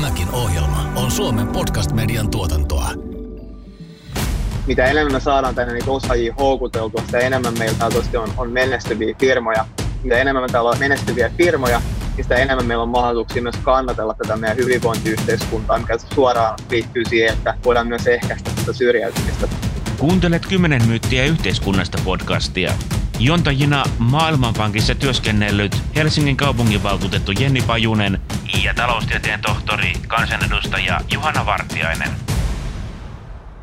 Tämäkin ohjelma on Suomen podcast-median tuotantoa. Mitä enemmän me saadaan tänne niitä osaajia houkuteltua, sitä enemmän meillä täällä on, on menestyviä firmoja. Mitä enemmän me täällä on menestyviä firmoja, niin sitä enemmän meillä on mahdollisuuksia myös kannatella tätä meidän hyvinvointiyhteiskuntaa, mikä suoraan liittyy siihen, että voidaan myös ehkäistä tätä syrjäytymistä. Kuuntelet 10 myyttiä yhteiskunnasta podcastia. Jontajina Maailmanpankissa työskennellyt Helsingin kaupunginvaltuutettu Jenni Pajunen ja taloustieteen tohtori, kansanedustaja Juhana Vartiainen.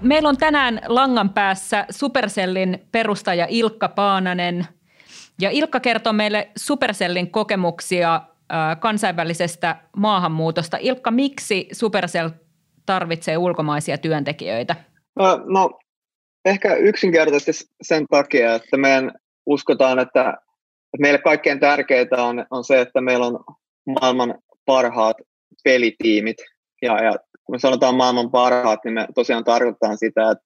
Meillä on tänään langan päässä Supercellin perustaja Ilkka Paananen. Ja Ilkka kertoo meille Supercellin kokemuksia kansainvälisestä maahanmuutosta. Ilkka, miksi Supercell tarvitsee ulkomaisia työntekijöitä? No ehkä yksinkertaisesti sen takia, että meidän uskotaan, että, että meille kaikkein tärkeintä on, on se, että meillä on maailman parhaat pelitiimit. Ja, ja kun me sanotaan maailman parhaat, niin me tosiaan tarkoitetaan sitä, että,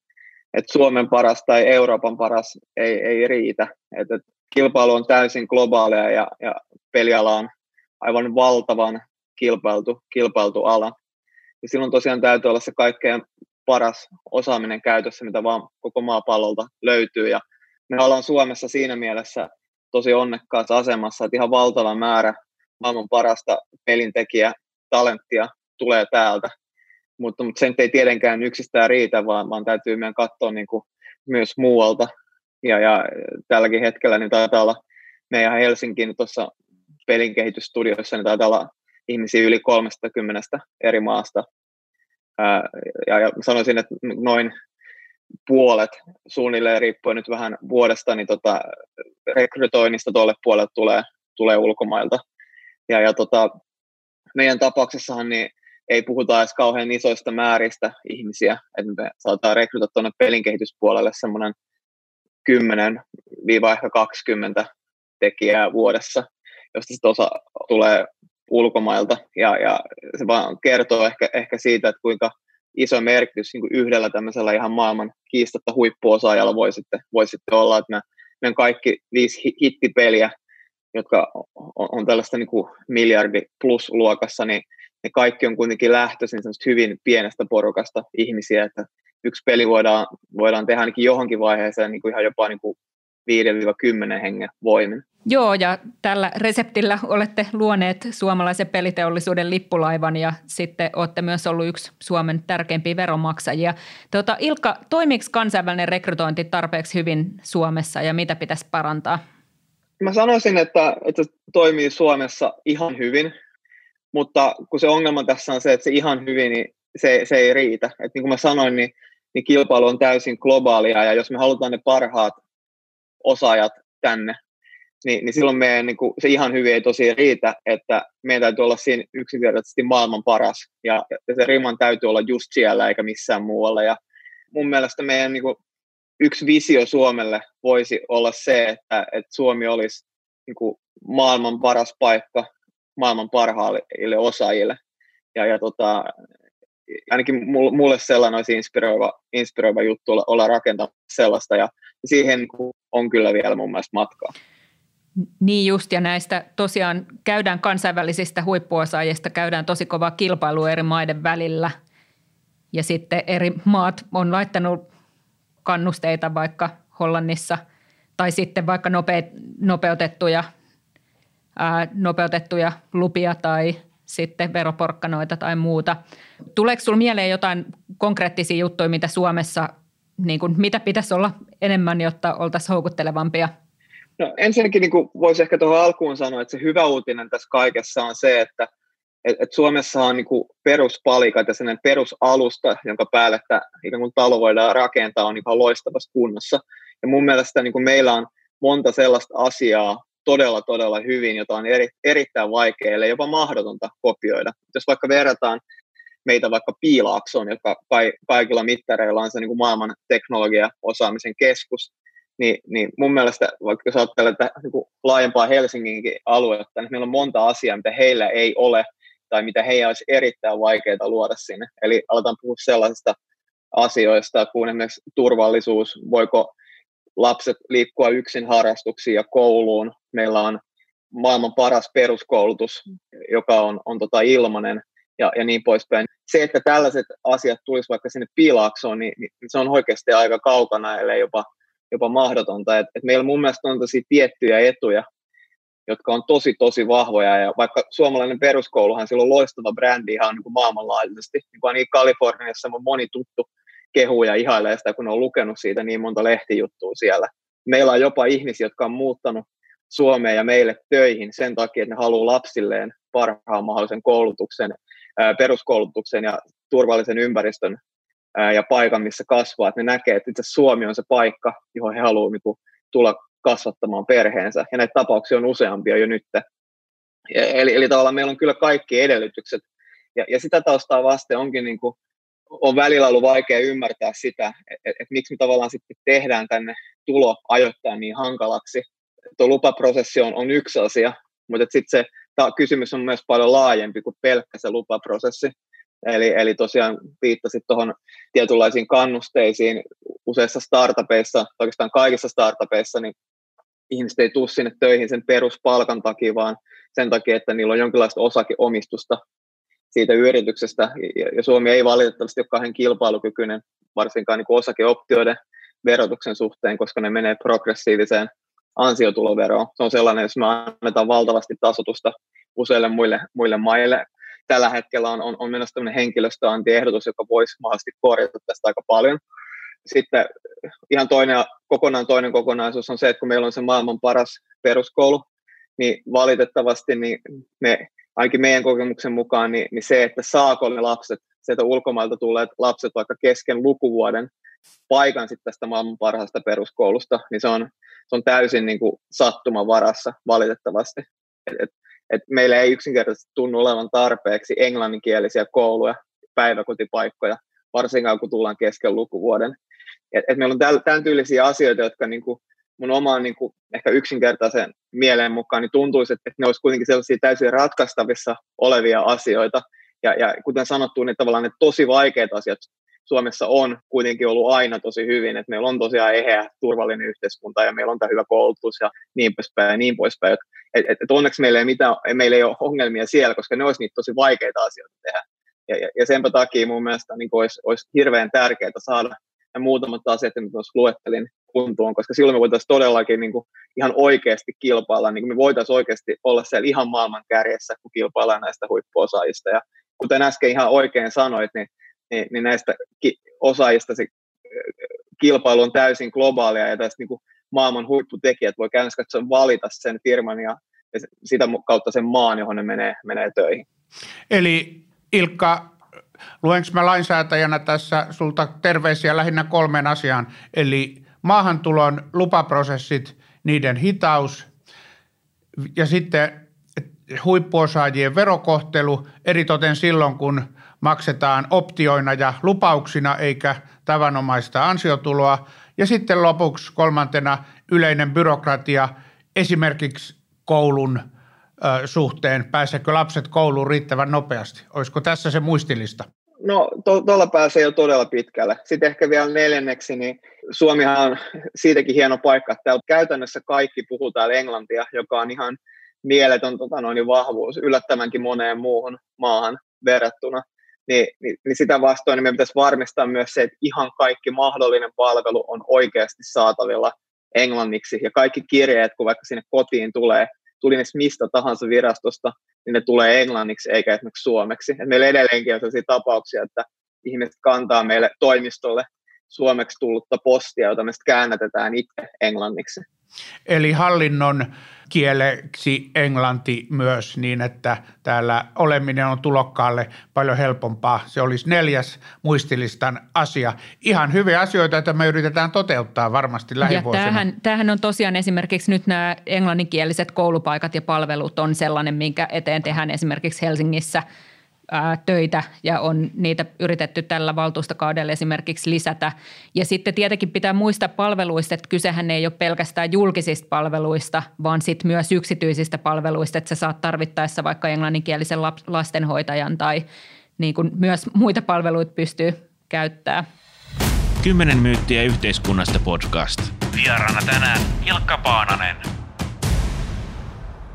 että Suomen paras tai Euroopan paras ei, ei riitä. Että, että kilpailu on täysin globaalia ja, ja peliala on aivan valtavan kilpailtu, kilpailtu ala. Ja silloin tosiaan täytyy olla se kaikkein paras osaaminen käytössä, mitä vaan koko maapallolta löytyy. Ja me ollaan Suomessa siinä mielessä tosi onnekkaassa asemassa, että ihan valtava määrä maailman parasta pelintekijä talenttia tulee täältä. Mutta, mutta sen ei tietenkään yksistään riitä, vaan, vaan täytyy meidän katsoa niin kuin myös muualta. Ja, ja tälläkin hetkellä niin taitaa olla meidän Helsingin tuossa pelinkehitysstudioissa, niin taitaa olla ihmisiä yli 30 eri maasta. Ää, ja, ja sanoisin, että noin puolet suunnilleen riippuen nyt vähän vuodesta, niin tota, rekrytoinnista tuolle puolelle tulee, tulee ulkomailta. Ja, ja tota, meidän tapauksessahan niin ei puhuta edes kauhean isoista määristä ihmisiä, että me saadaan rekrytoida tuonne pelinkehityspuolelle semmoinen 10-20 tekijää vuodessa, josta sitten osa tulee ulkomailta, ja, ja se vaan kertoo ehkä, ehkä siitä, että kuinka iso merkitys niin kuin yhdellä tämmöisellä ihan maailman kiistatta huippuosaajalla voi sitten, voi sitten olla, että me, meidän kaikki viisi hittipeliä, jotka on, on tällaista niin kuin miljardi plus luokassa, niin ne kaikki on kuitenkin lähtöisin hyvin pienestä porukasta ihmisiä, että yksi peli voidaan, voidaan tehdä ainakin johonkin vaiheeseen niin kuin ihan jopa niin kuin 5-10 hengen voimin. Joo, ja tällä reseptillä olette luoneet suomalaisen peliteollisuuden lippulaivan ja sitten olette myös ollut yksi Suomen tärkeimpiä veronmaksajia. Tuota, Ilkka, toimiiko kansainvälinen rekrytointi tarpeeksi hyvin Suomessa ja mitä pitäisi parantaa? Mä sanoisin, että, että se toimii Suomessa ihan hyvin, mutta kun se ongelma tässä on se, että se ihan hyvin, niin se, se ei riitä. Et niin kuin mä sanoin, niin, niin kilpailu on täysin globaalia ja jos me halutaan ne parhaat osaajat tänne, niin, niin silloin meidän niin kuin, se ihan hyvin ei tosiaan riitä, että meidän täytyy olla siinä yksinkertaisesti maailman paras, ja, ja se riman täytyy olla just siellä eikä missään muualla, ja mun mielestä meidän niin kuin, yksi visio Suomelle voisi olla se, että, että Suomi olisi niin kuin, maailman paras paikka maailman parhaille osaajille, ja, ja tota, ainakin mulle sellainen olisi inspiroiva, inspiroiva juttu olla, olla rakentamassa sellaista, ja siihen niin on kyllä vielä mun mielestä matkaa. Niin just, ja näistä tosiaan käydään kansainvälisistä huippuosaajista, käydään tosi kovaa kilpailua eri maiden välillä. Ja sitten eri maat on laittanut kannusteita vaikka Hollannissa tai sitten vaikka nope, nopeutettuja, ää, nopeutettuja lupia tai sitten veroporkkanoita tai muuta. Tuleeko sinulla mieleen jotain konkreettisia juttuja, mitä Suomessa, niin kuin, mitä pitäisi olla enemmän, jotta oltaisiin houkuttelevampia – No ensinnäkin niin voisi ehkä tuohon alkuun sanoa, että se hyvä uutinen tässä kaikessa on se, että et, et Suomessa on niin peruspalikat ja sellainen perusalusta, jonka päälle että ikään kuin talo voidaan rakentaa, on ihan loistavassa kunnossa. Ja mun mielestä niin kuin meillä on monta sellaista asiaa todella, todella hyvin, jota on eri, erittäin vaikea, jopa mahdotonta kopioida. Jos vaikka verrataan meitä vaikka Piilaaksoon, joka kaikilla mittareilla on se niin kuin maailman teknologia-osaamisen keskus, niin, niin mun mielestä, vaikka jos ajattelee niin laajempaa Helsinginkin aluetta, niin meillä on monta asiaa, mitä heillä ei ole, tai mitä heidän olisi erittäin vaikeaa luoda sinne. Eli aletaan puhua sellaisista asioista kuin esimerkiksi turvallisuus, voiko lapset liikkua yksin harrastuksiin ja kouluun. Meillä on maailman paras peruskoulutus, joka on, on tota ilmainen, ja, ja niin poispäin. Se, että tällaiset asiat tulisi vaikka sinne piilaaksoon, niin, niin se on oikeasti aika kaukana, ellei jopa, jopa mahdotonta. Et, et meillä mun mielestä on tosi tiettyjä etuja, jotka on tosi, tosi vahvoja. Ja vaikka suomalainen peruskouluhan sillä on loistava brändi ihan niin kuin maailmanlaajuisesti. Niin kuin Kaliforniassa on moni tuttu kehuu ja ihailee sitä, kun on lukenut siitä niin monta lehtijuttua siellä. Meillä on jopa ihmisiä, jotka on muuttanut Suomeen ja meille töihin sen takia, että ne haluaa lapsilleen parhaan mahdollisen koulutuksen, peruskoulutuksen ja turvallisen ympäristön ja paikan, missä kasvaa. Että ne näkee, että itse Suomi on se paikka, johon he haluavat niin tulla kasvattamaan perheensä. Ja näitä tapauksia on useampia jo nyt. Eli, eli tavallaan meillä on kyllä kaikki edellytykset. Ja, ja sitä taustaa vasten onkin niin kuin, on välillä ollut vaikea ymmärtää sitä, että et, miksi me tavallaan sitten tehdään tänne tulo ajoittain niin hankalaksi. Tuo lupaprosessi on, on yksi asia, mutta sitten se ta, kysymys on myös paljon laajempi kuin pelkkä se lupaprosessi. Eli, eli tosiaan viittasit tuohon tietynlaisiin kannusteisiin useissa startupeissa, oikeastaan kaikissa startupeissa, niin ihmiset ei tule sinne töihin sen peruspalkan takia, vaan sen takia, että niillä on jonkinlaista osakeomistusta siitä yrityksestä. Ja Suomi ei valitettavasti ole kahden kilpailukykyinen, varsinkaan niin osakeoptioiden verotuksen suhteen, koska ne menee progressiiviseen ansiotuloveroon. Se on sellainen, jos me annetaan valtavasti tasotusta useille muille, muille maille. Tällä hetkellä on, on, on menossa tämmöinen henkilöstöantiehdotus, joka voisi mahdollisesti korjata tästä aika paljon. Sitten ihan toinen, kokonaan toinen kokonaisuus on se, että kun meillä on se maailman paras peruskoulu, niin valitettavasti niin me, ainakin meidän kokemuksen mukaan, niin, niin se, että saako ne lapset, sieltä ulkomailta tulleet lapset vaikka kesken lukuvuoden paikan sitten tästä maailman parhaasta peruskoulusta, niin se on, se on täysin niin kuin sattuman varassa valitettavasti. Et, et, et meillä ei yksinkertaisesti tunnu olevan tarpeeksi englanninkielisiä kouluja, päiväkotipaikkoja, varsinkaan kun tullaan kesken lukuvuoden. Et, et meillä on tämän tyylisiä asioita, jotka niin kuin mun omaan niin kuin ehkä yksinkertaisen mieleen mukaan niin tuntuisi, että, ne olisi kuitenkin sellaisia täysin ratkaistavissa olevia asioita. Ja, ja kuten sanottu, niin tavallaan ne tosi vaikeat asiat Suomessa on kuitenkin ollut aina tosi hyvin, että meillä on tosiaan eheä, turvallinen yhteiskunta ja meillä on tämä hyvä koulutus ja niin poispäin ja niin poispäin. Et, et, et onneksi meillä ei, mitään, meillä ei ole ongelmia siellä, koska ne olisi niitä tosi vaikeita asioita tehdä. Ja, ja, ja senpä takia mun mielestä niin olisi, olisi hirveän tärkeää saada ja muutamat asiat, mitä tuossa luettelin kuntoon, koska silloin me voitaisiin todellakin niin kuin ihan oikeasti kilpailla, niin kuin me voitaisiin oikeasti olla siellä ihan maailman kärjessä, kun kilpaillaan näistä huippuosaajista. Ja kuten äsken ihan oikein sanoit, niin niin, niin näistä ki- osaajista se kilpailu on täysin globaalia ja tästä niin kuin maailman huipputekijät voi käytännössä katsoa valita sen firman ja, ja sitä kautta sen maan, johon ne menee, menee töihin. Eli Ilkka, luenko mä lainsäätäjänä tässä sulta terveisiä lähinnä kolmeen asiaan, eli maahantulon lupaprosessit, niiden hitaus ja sitten huippuosaajien verokohtelu, eritoten silloin, kun maksetaan optioina ja lupauksina eikä tavanomaista ansiotuloa. Ja sitten lopuksi kolmantena yleinen byrokratia esimerkiksi koulun suhteen. Pääseekö lapset kouluun riittävän nopeasti? Olisiko tässä se muistilista? No tuolla to, pääsee jo todella pitkälle. Sitten ehkä vielä neljänneksi, niin Suomihan on siitäkin hieno paikka, että täällä käytännössä kaikki puhuu täällä englantia, joka on ihan mieletön tota noin, vahvuus yllättävänkin moneen muuhun maahan verrattuna niin, niin, niin sitä vastoin niin meidän pitäisi varmistaa myös se, että ihan kaikki mahdollinen palvelu on oikeasti saatavilla englanniksi, ja kaikki kirjeet, kun vaikka sinne kotiin tulee, tuli ne mistä tahansa virastosta, niin ne tulee englanniksi eikä esimerkiksi suomeksi. Et meillä edelleenkin on sellaisia tapauksia, että ihmiset kantaa meille toimistolle suomeksi tullutta postia, jota me käännätetään itse englanniksi. Eli hallinnon kieleksi englanti myös niin, että täällä oleminen on tulokkaalle paljon helpompaa. Se olisi neljäs muistilistan asia. Ihan hyviä asioita, että me yritetään toteuttaa varmasti lähivuosina. Ja tämähän, tämähän on tosiaan esimerkiksi nyt nämä englanninkieliset koulupaikat ja palvelut on sellainen, minkä eteen tehdään esimerkiksi Helsingissä – ää, töitä ja on niitä yritetty tällä valtuustokaudella esimerkiksi lisätä. Ja sitten tietenkin pitää muistaa palveluista, että kysehän ei ole pelkästään julkisista palveluista, vaan sitten myös yksityisistä palveluista, että sä saat tarvittaessa vaikka englanninkielisen lastenhoitajan tai niin kuin myös muita palveluita pystyy käyttämään. Kymmenen myyttiä yhteiskunnasta podcast. Vieraana tänään Ilkka Paananen.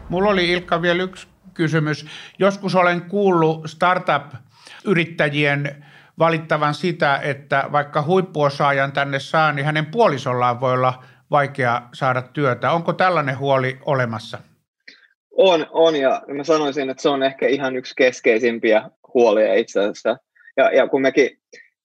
Mulla oli Ilkka vielä yksi kysymys. Joskus olen kuullut startup-yrittäjien valittavan sitä, että vaikka huippuosaajan tänne saa, niin hänen puolisollaan voi olla vaikea saada työtä. Onko tällainen huoli olemassa? On, on ja mä sanoisin, että se on ehkä ihan yksi keskeisimpiä huolia itse asiassa. Ja, ja kun mekin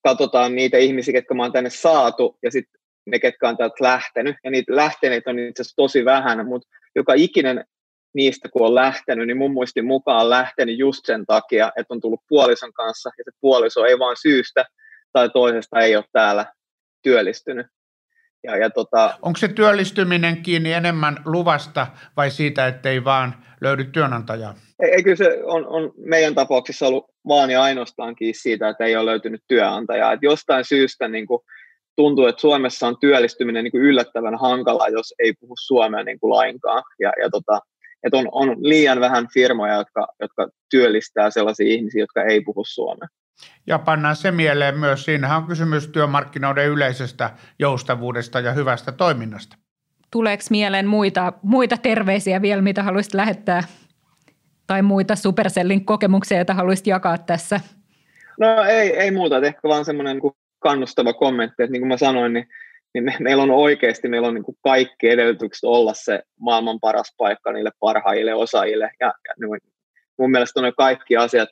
katsotaan niitä ihmisiä, ketkä mä oon tänne saatu ja sitten ne, ketkä on täältä lähtenyt, ja niitä lähteneitä on itse asiassa tosi vähän, mutta joka ikinen niistä, kun on lähtenyt, niin mun muistin mukaan on lähtenyt just sen takia, että on tullut puolison kanssa, ja se puoliso ei vaan syystä tai toisesta ei ole täällä työllistynyt. Ja, ja tota, Onko se työllistyminen kiinni enemmän luvasta vai siitä, että ei vaan löydy työnantajaa? Ei, ei kyllä se on, on meidän tapauksessa ollut vaan ja ainoastaankin siitä, että ei ole löytynyt työnantajaa. Et jostain syystä niin kuin, tuntuu, että Suomessa on työllistyminen niin kuin yllättävän hankalaa, jos ei puhu suomea niin kuin lainkaan. Ja, ja tota, että on, on liian vähän firmoja, jotka, jotka työllistää sellaisia ihmisiä, jotka ei puhu suomea. Ja pannaan se mieleen myös, siinähän on kysymys työmarkkinoiden yleisestä joustavuudesta ja hyvästä toiminnasta. Tuleeko mieleen muita, muita terveisiä vielä, mitä haluaisit lähettää? Tai muita Supercellin kokemuksia, joita haluaisit jakaa tässä? No ei, ei muuta, ehkä vaan semmoinen niin kannustava kommentti, että niin kuin mä sanoin, niin, niin me, meillä on oikeasti meillä on niin kuin kaikki edellytykset olla se maailman paras paikka niille parhaille osaajille. Ja, ja niin mun mielestä on ne kaikki asiat,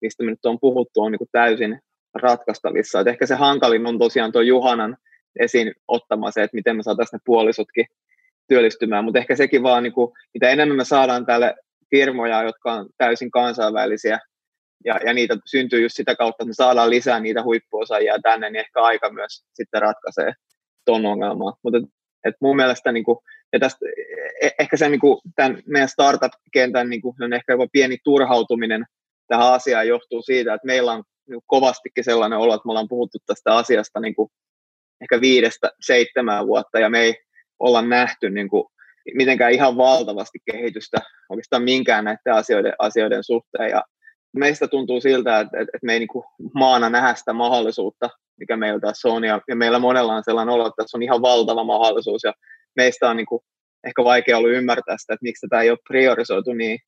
mistä me nyt on puhuttu, on niin kuin täysin ratkaistavissa. Et ehkä se hankalin on tosiaan tuo Juhanan esiin ottama se, että miten me saataisiin ne puolisotkin työllistymään, mutta ehkä sekin vaan, niin kuin, mitä enemmän me saadaan tälle firmoja, jotka on täysin kansainvälisiä, ja, ja niitä syntyy just sitä kautta, että me saadaan lisää niitä huippuosaajia tänne, niin ehkä aika myös sitten ratkaisee ton ongelmaa. Mutta et, mun mielestä niin kuin, ja tästä, e, ehkä se niin kuin, tämän meidän startup-kentän niin kuin, ehkä jopa pieni turhautuminen tähän asiaan johtuu siitä, että meillä on niin kovastikin sellainen olo, että me ollaan puhuttu tästä asiasta niin kuin, ehkä viidestä seitsemän vuotta, ja me ei olla nähty niin kuin, mitenkään ihan valtavasti kehitystä oikeastaan minkään näiden asioiden, asioiden suhteen. Ja meistä tuntuu siltä, että, että me ei niin kuin maana nähdä sitä mahdollisuutta, mikä meillä tässä on, ja, ja meillä monella on sellainen olo, että tässä on ihan valtava mahdollisuus, ja meistä on niin kuin ehkä vaikea ollut ymmärtää sitä, että miksi tätä ei ole priorisoitu niin,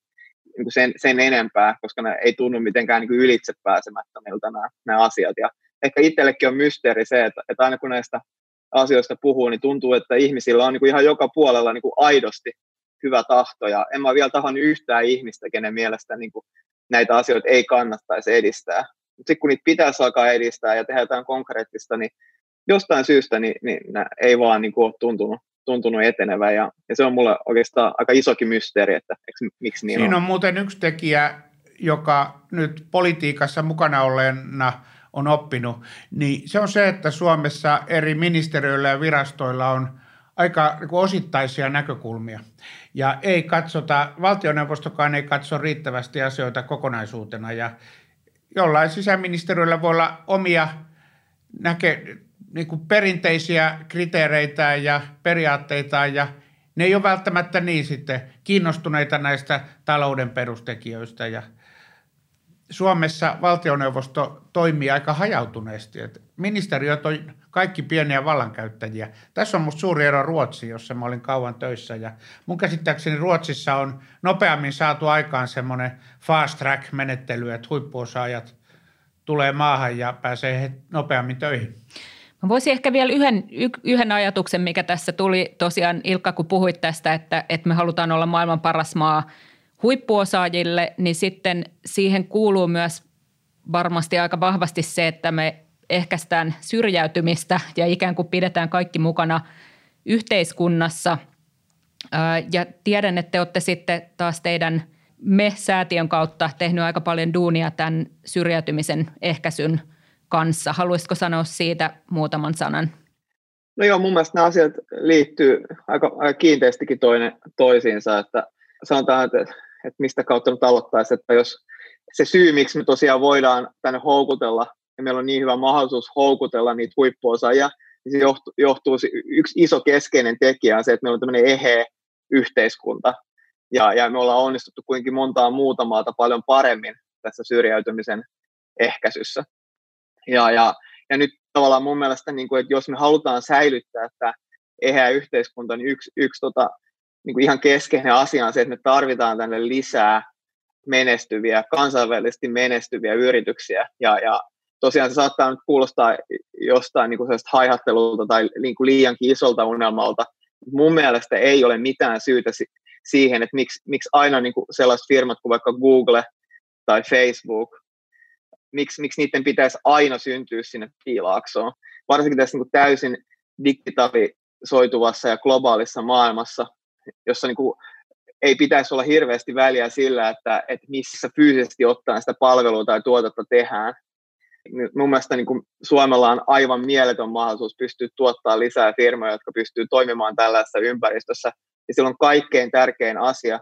niin kuin sen, sen enempää, koska ne ei tunnu mitenkään niin ylitse pääsemättömiltä nämä, nämä asiat. Ja ehkä itsellekin on mysteeri se, että, että aina kun näistä asioista puhuu, niin tuntuu, että ihmisillä on niin kuin ihan joka puolella niin kuin aidosti hyvä tahto, ja en mä vielä tahon yhtään ihmistä, kenen mielestä niin kuin näitä asioita ei kannattaisi edistää. Mutta sitten kun niitä pitäisi alkaa edistää ja tehdä jotain konkreettista, niin jostain syystä niin, niin ei vaan niin kuin ole tuntunut, tuntunut etenevä. Ja, ja se on mulle oikeastaan aika isokin mysteeri, että eikö, miksi niin Siinä on. on muuten yksi tekijä, joka nyt politiikassa mukana olleena on oppinut, niin se on se, että Suomessa eri ministeriöillä ja virastoilla on aika niin osittaisia näkökulmia. Ja ei katsota, valtioneuvostokaan ei katso riittävästi asioita kokonaisuutena. Ja jollain sisäministeriöllä voi olla omia näke, niin kuin perinteisiä kriteereitä ja periaatteita ja ne ei ole välttämättä niin sitten kiinnostuneita näistä talouden perustekijöistä. Ja – Suomessa valtioneuvosto toimii aika hajautuneesti. Että ministeriöt on kaikki pieniä vallankäyttäjiä. Tässä on minusta suuri ero Ruotsiin, jossa mä olin kauan töissä. Ja mun käsittääkseni Ruotsissa on nopeammin saatu aikaan semmoinen fast track-menettely, että huippuosaajat tulee maahan ja pääsee nopeammin töihin. Mä voisin ehkä vielä yhden, yhden ajatuksen, mikä tässä tuli tosiaan Ilkka, kun puhuit tästä, että, että me halutaan olla maailman paras maa – huippuosaajille, niin sitten siihen kuuluu myös varmasti aika vahvasti se, että me ehkäistään syrjäytymistä ja ikään kuin pidetään kaikki mukana yhteiskunnassa. Ja tiedän, että te olette sitten taas teidän me-säätiön kautta tehnyt aika paljon duunia tämän syrjäytymisen ehkäisyn kanssa. Haluaisitko sanoa siitä muutaman sanan? No joo, mun mielestä nämä asiat liittyy aika, aika kiinteästikin toinen toisiinsa, että sanotaan, että että mistä kautta nyt aloittaisi, että jos se syy, miksi me tosiaan voidaan tänne houkutella, ja meillä on niin hyvä mahdollisuus houkutella niitä huippuosaajia, niin se johtuu, johtuu yksi iso keskeinen tekijä on se, että meillä on tämmöinen eheä yhteiskunta, ja, ja me ollaan onnistuttu kuitenkin montaa muuta maata paljon paremmin tässä syrjäytymisen ehkäisyssä. Ja, ja, ja nyt tavallaan mun mielestä, niin kuin, että jos me halutaan säilyttää tämä eheä yhteiskunta, niin yksi, yksi tota, niin kuin ihan keskeinen asia on se, että me tarvitaan tänne lisää menestyviä, kansainvälisesti menestyviä yrityksiä. Ja, ja tosiaan se saattaa nyt kuulostaa jostain niin kuin haihattelulta tai niin kuin liiankin isolta unelmalta. Mun mielestä ei ole mitään syytä siihen, että miksi, miksi aina niin kuin sellaiset firmat kuin vaikka Google tai Facebook, miksi, miksi niiden pitäisi aina syntyä sinne piilaaksoon. Varsinkin tässä niin kuin täysin digitalisoituvassa ja globaalissa maailmassa, jossa niin kuin ei pitäisi olla hirveästi väliä sillä, että, että missä fyysisesti ottaen sitä palvelua tai tuotetta tehdään. Mun mielestä niin kuin Suomella on aivan mieletön mahdollisuus pystyä tuottaa lisää firmoja, jotka pystyy toimimaan tällaisessa ympäristössä. Ja silloin kaikkein tärkein asia,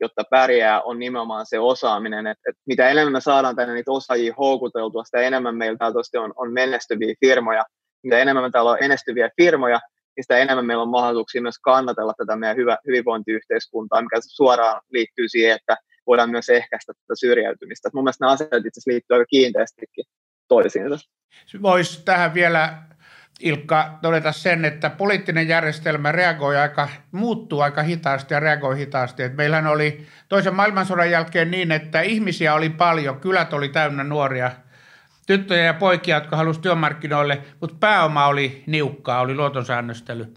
jotta pärjää, on nimenomaan se osaaminen. Et, et mitä enemmän me saadaan tänne niitä osaajia houkuteltua, sitä enemmän meillä on, on menestyviä firmoja. Mitä enemmän me täällä on menestyviä firmoja, niin sitä enemmän meillä on mahdollisuuksia myös kannatella tätä meidän hyvä, hyvinvointiyhteiskuntaa, mikä suoraan liittyy siihen, että voidaan myös ehkäistä tätä syrjäytymistä. Mun mielestä nämä asiat itse asiassa liittyy aika kiinteästikin toisiinsa. Voisi tähän vielä Ilkka todeta sen, että poliittinen järjestelmä reagoi aika, muuttuu aika hitaasti ja reagoi hitaasti. Et meillähän oli toisen maailmansodan jälkeen niin, että ihmisiä oli paljon, kylät oli täynnä nuoria tyttöjä ja poikia, jotka halusivat työmarkkinoille, mutta pääoma oli niukkaa, oli luotonsäännöstely.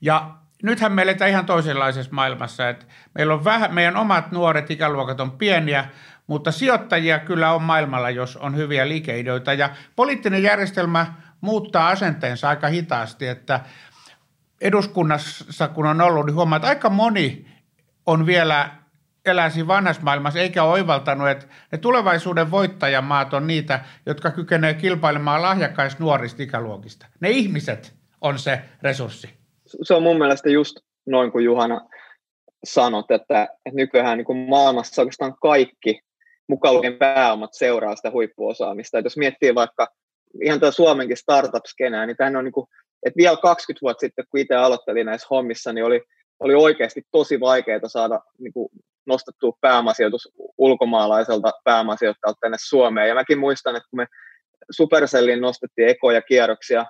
Ja nythän me eletään ihan toisenlaisessa maailmassa, että meillä on vähän, meidän omat nuoret ikäluokat on pieniä, mutta sijoittajia kyllä on maailmalla, jos on hyviä liikeideoita. Ja poliittinen järjestelmä muuttaa asenteensa aika hitaasti, että eduskunnassa kun on ollut, niin huomaa, että aika moni on vielä eläisi vanhassa maailmassa eikä oivaltanut, että ne tulevaisuuden voittajamaat on niitä, jotka kykenevät kilpailemaan lahjakkaista nuorista ikäluokista. Ne ihmiset on se resurssi. Se on mun mielestä just noin kuin Juhana sanot, että, että nykyään niin maailmassa oikeastaan kaikki mukaan lukien pääomat seuraa sitä huippuosaamista. Et jos miettii vaikka ihan tämä Suomenkin startup-skenää, niin tämähän on niin kuin, että vielä 20 vuotta sitten, kun itse aloittelin näissä hommissa, niin oli, oli oikeasti tosi vaikeaa saada niin kuin, nostettua pääomasijoitus ulkomaalaiselta pääomasijoittajalta tänne Suomeen. Ja mäkin muistan, että kun me Supercellin nostettiin ekoja kierroksia,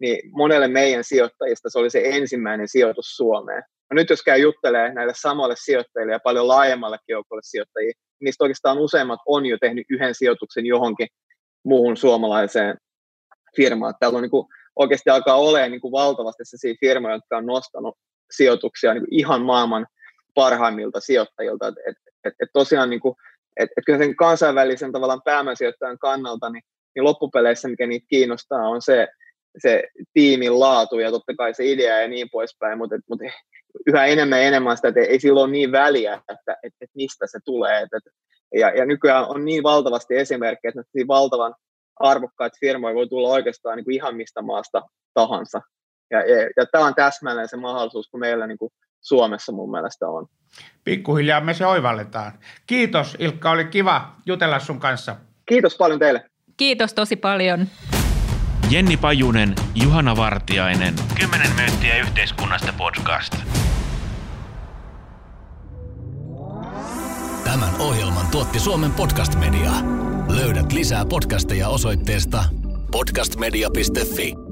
niin monelle meidän sijoittajista se oli se ensimmäinen sijoitus Suomeen. No nyt jos käy juttelee näille samoille sijoittajille ja paljon laajemmallekin joukolle sijoittajia, niin niistä oikeastaan useimmat on jo tehnyt yhden sijoituksen johonkin muuhun suomalaiseen firmaan. Täällä on niin kuin, oikeasti alkaa olemaan niin kuin valtavasti sellaisia firmoja, jotka on nostanut sijoituksia niin ihan maailman parhaimmilta sijoittajilta. Et, et, et, et tosiaan niin kuin, et, et kyllä sen kansainvälisen tavallaan pääomasijoittajan kannalta, niin, niin loppupeleissä mikä niitä kiinnostaa on se, se tiimin laatu ja totta kai se idea ja niin poispäin, mutta, mutta yhä enemmän ja enemmän sitä, että ei silloin niin väliä, että, että, että mistä se tulee. Että, ja, ja nykyään on niin valtavasti esimerkkejä, että niin valtavan arvokkaita firmoja voi tulla oikeastaan niin kuin ihan mistä maasta tahansa. Ja, ja, ja tämä on täsmälleen se mahdollisuus, kun meillä niin kuin Suomessa mun mielestä on. Pikkuhiljaa me se oivalletaan. Kiitos Ilkka, oli kiva jutella sun kanssa. Kiitos paljon teille. Kiitos tosi paljon. Jenni Pajunen, Juhana Vartiainen. Kymmenen myyttiä yhteiskunnasta podcast. Tämän ohjelman tuotti Suomen Podcast Media. Löydät lisää podcasteja osoitteesta podcastmedia.fi.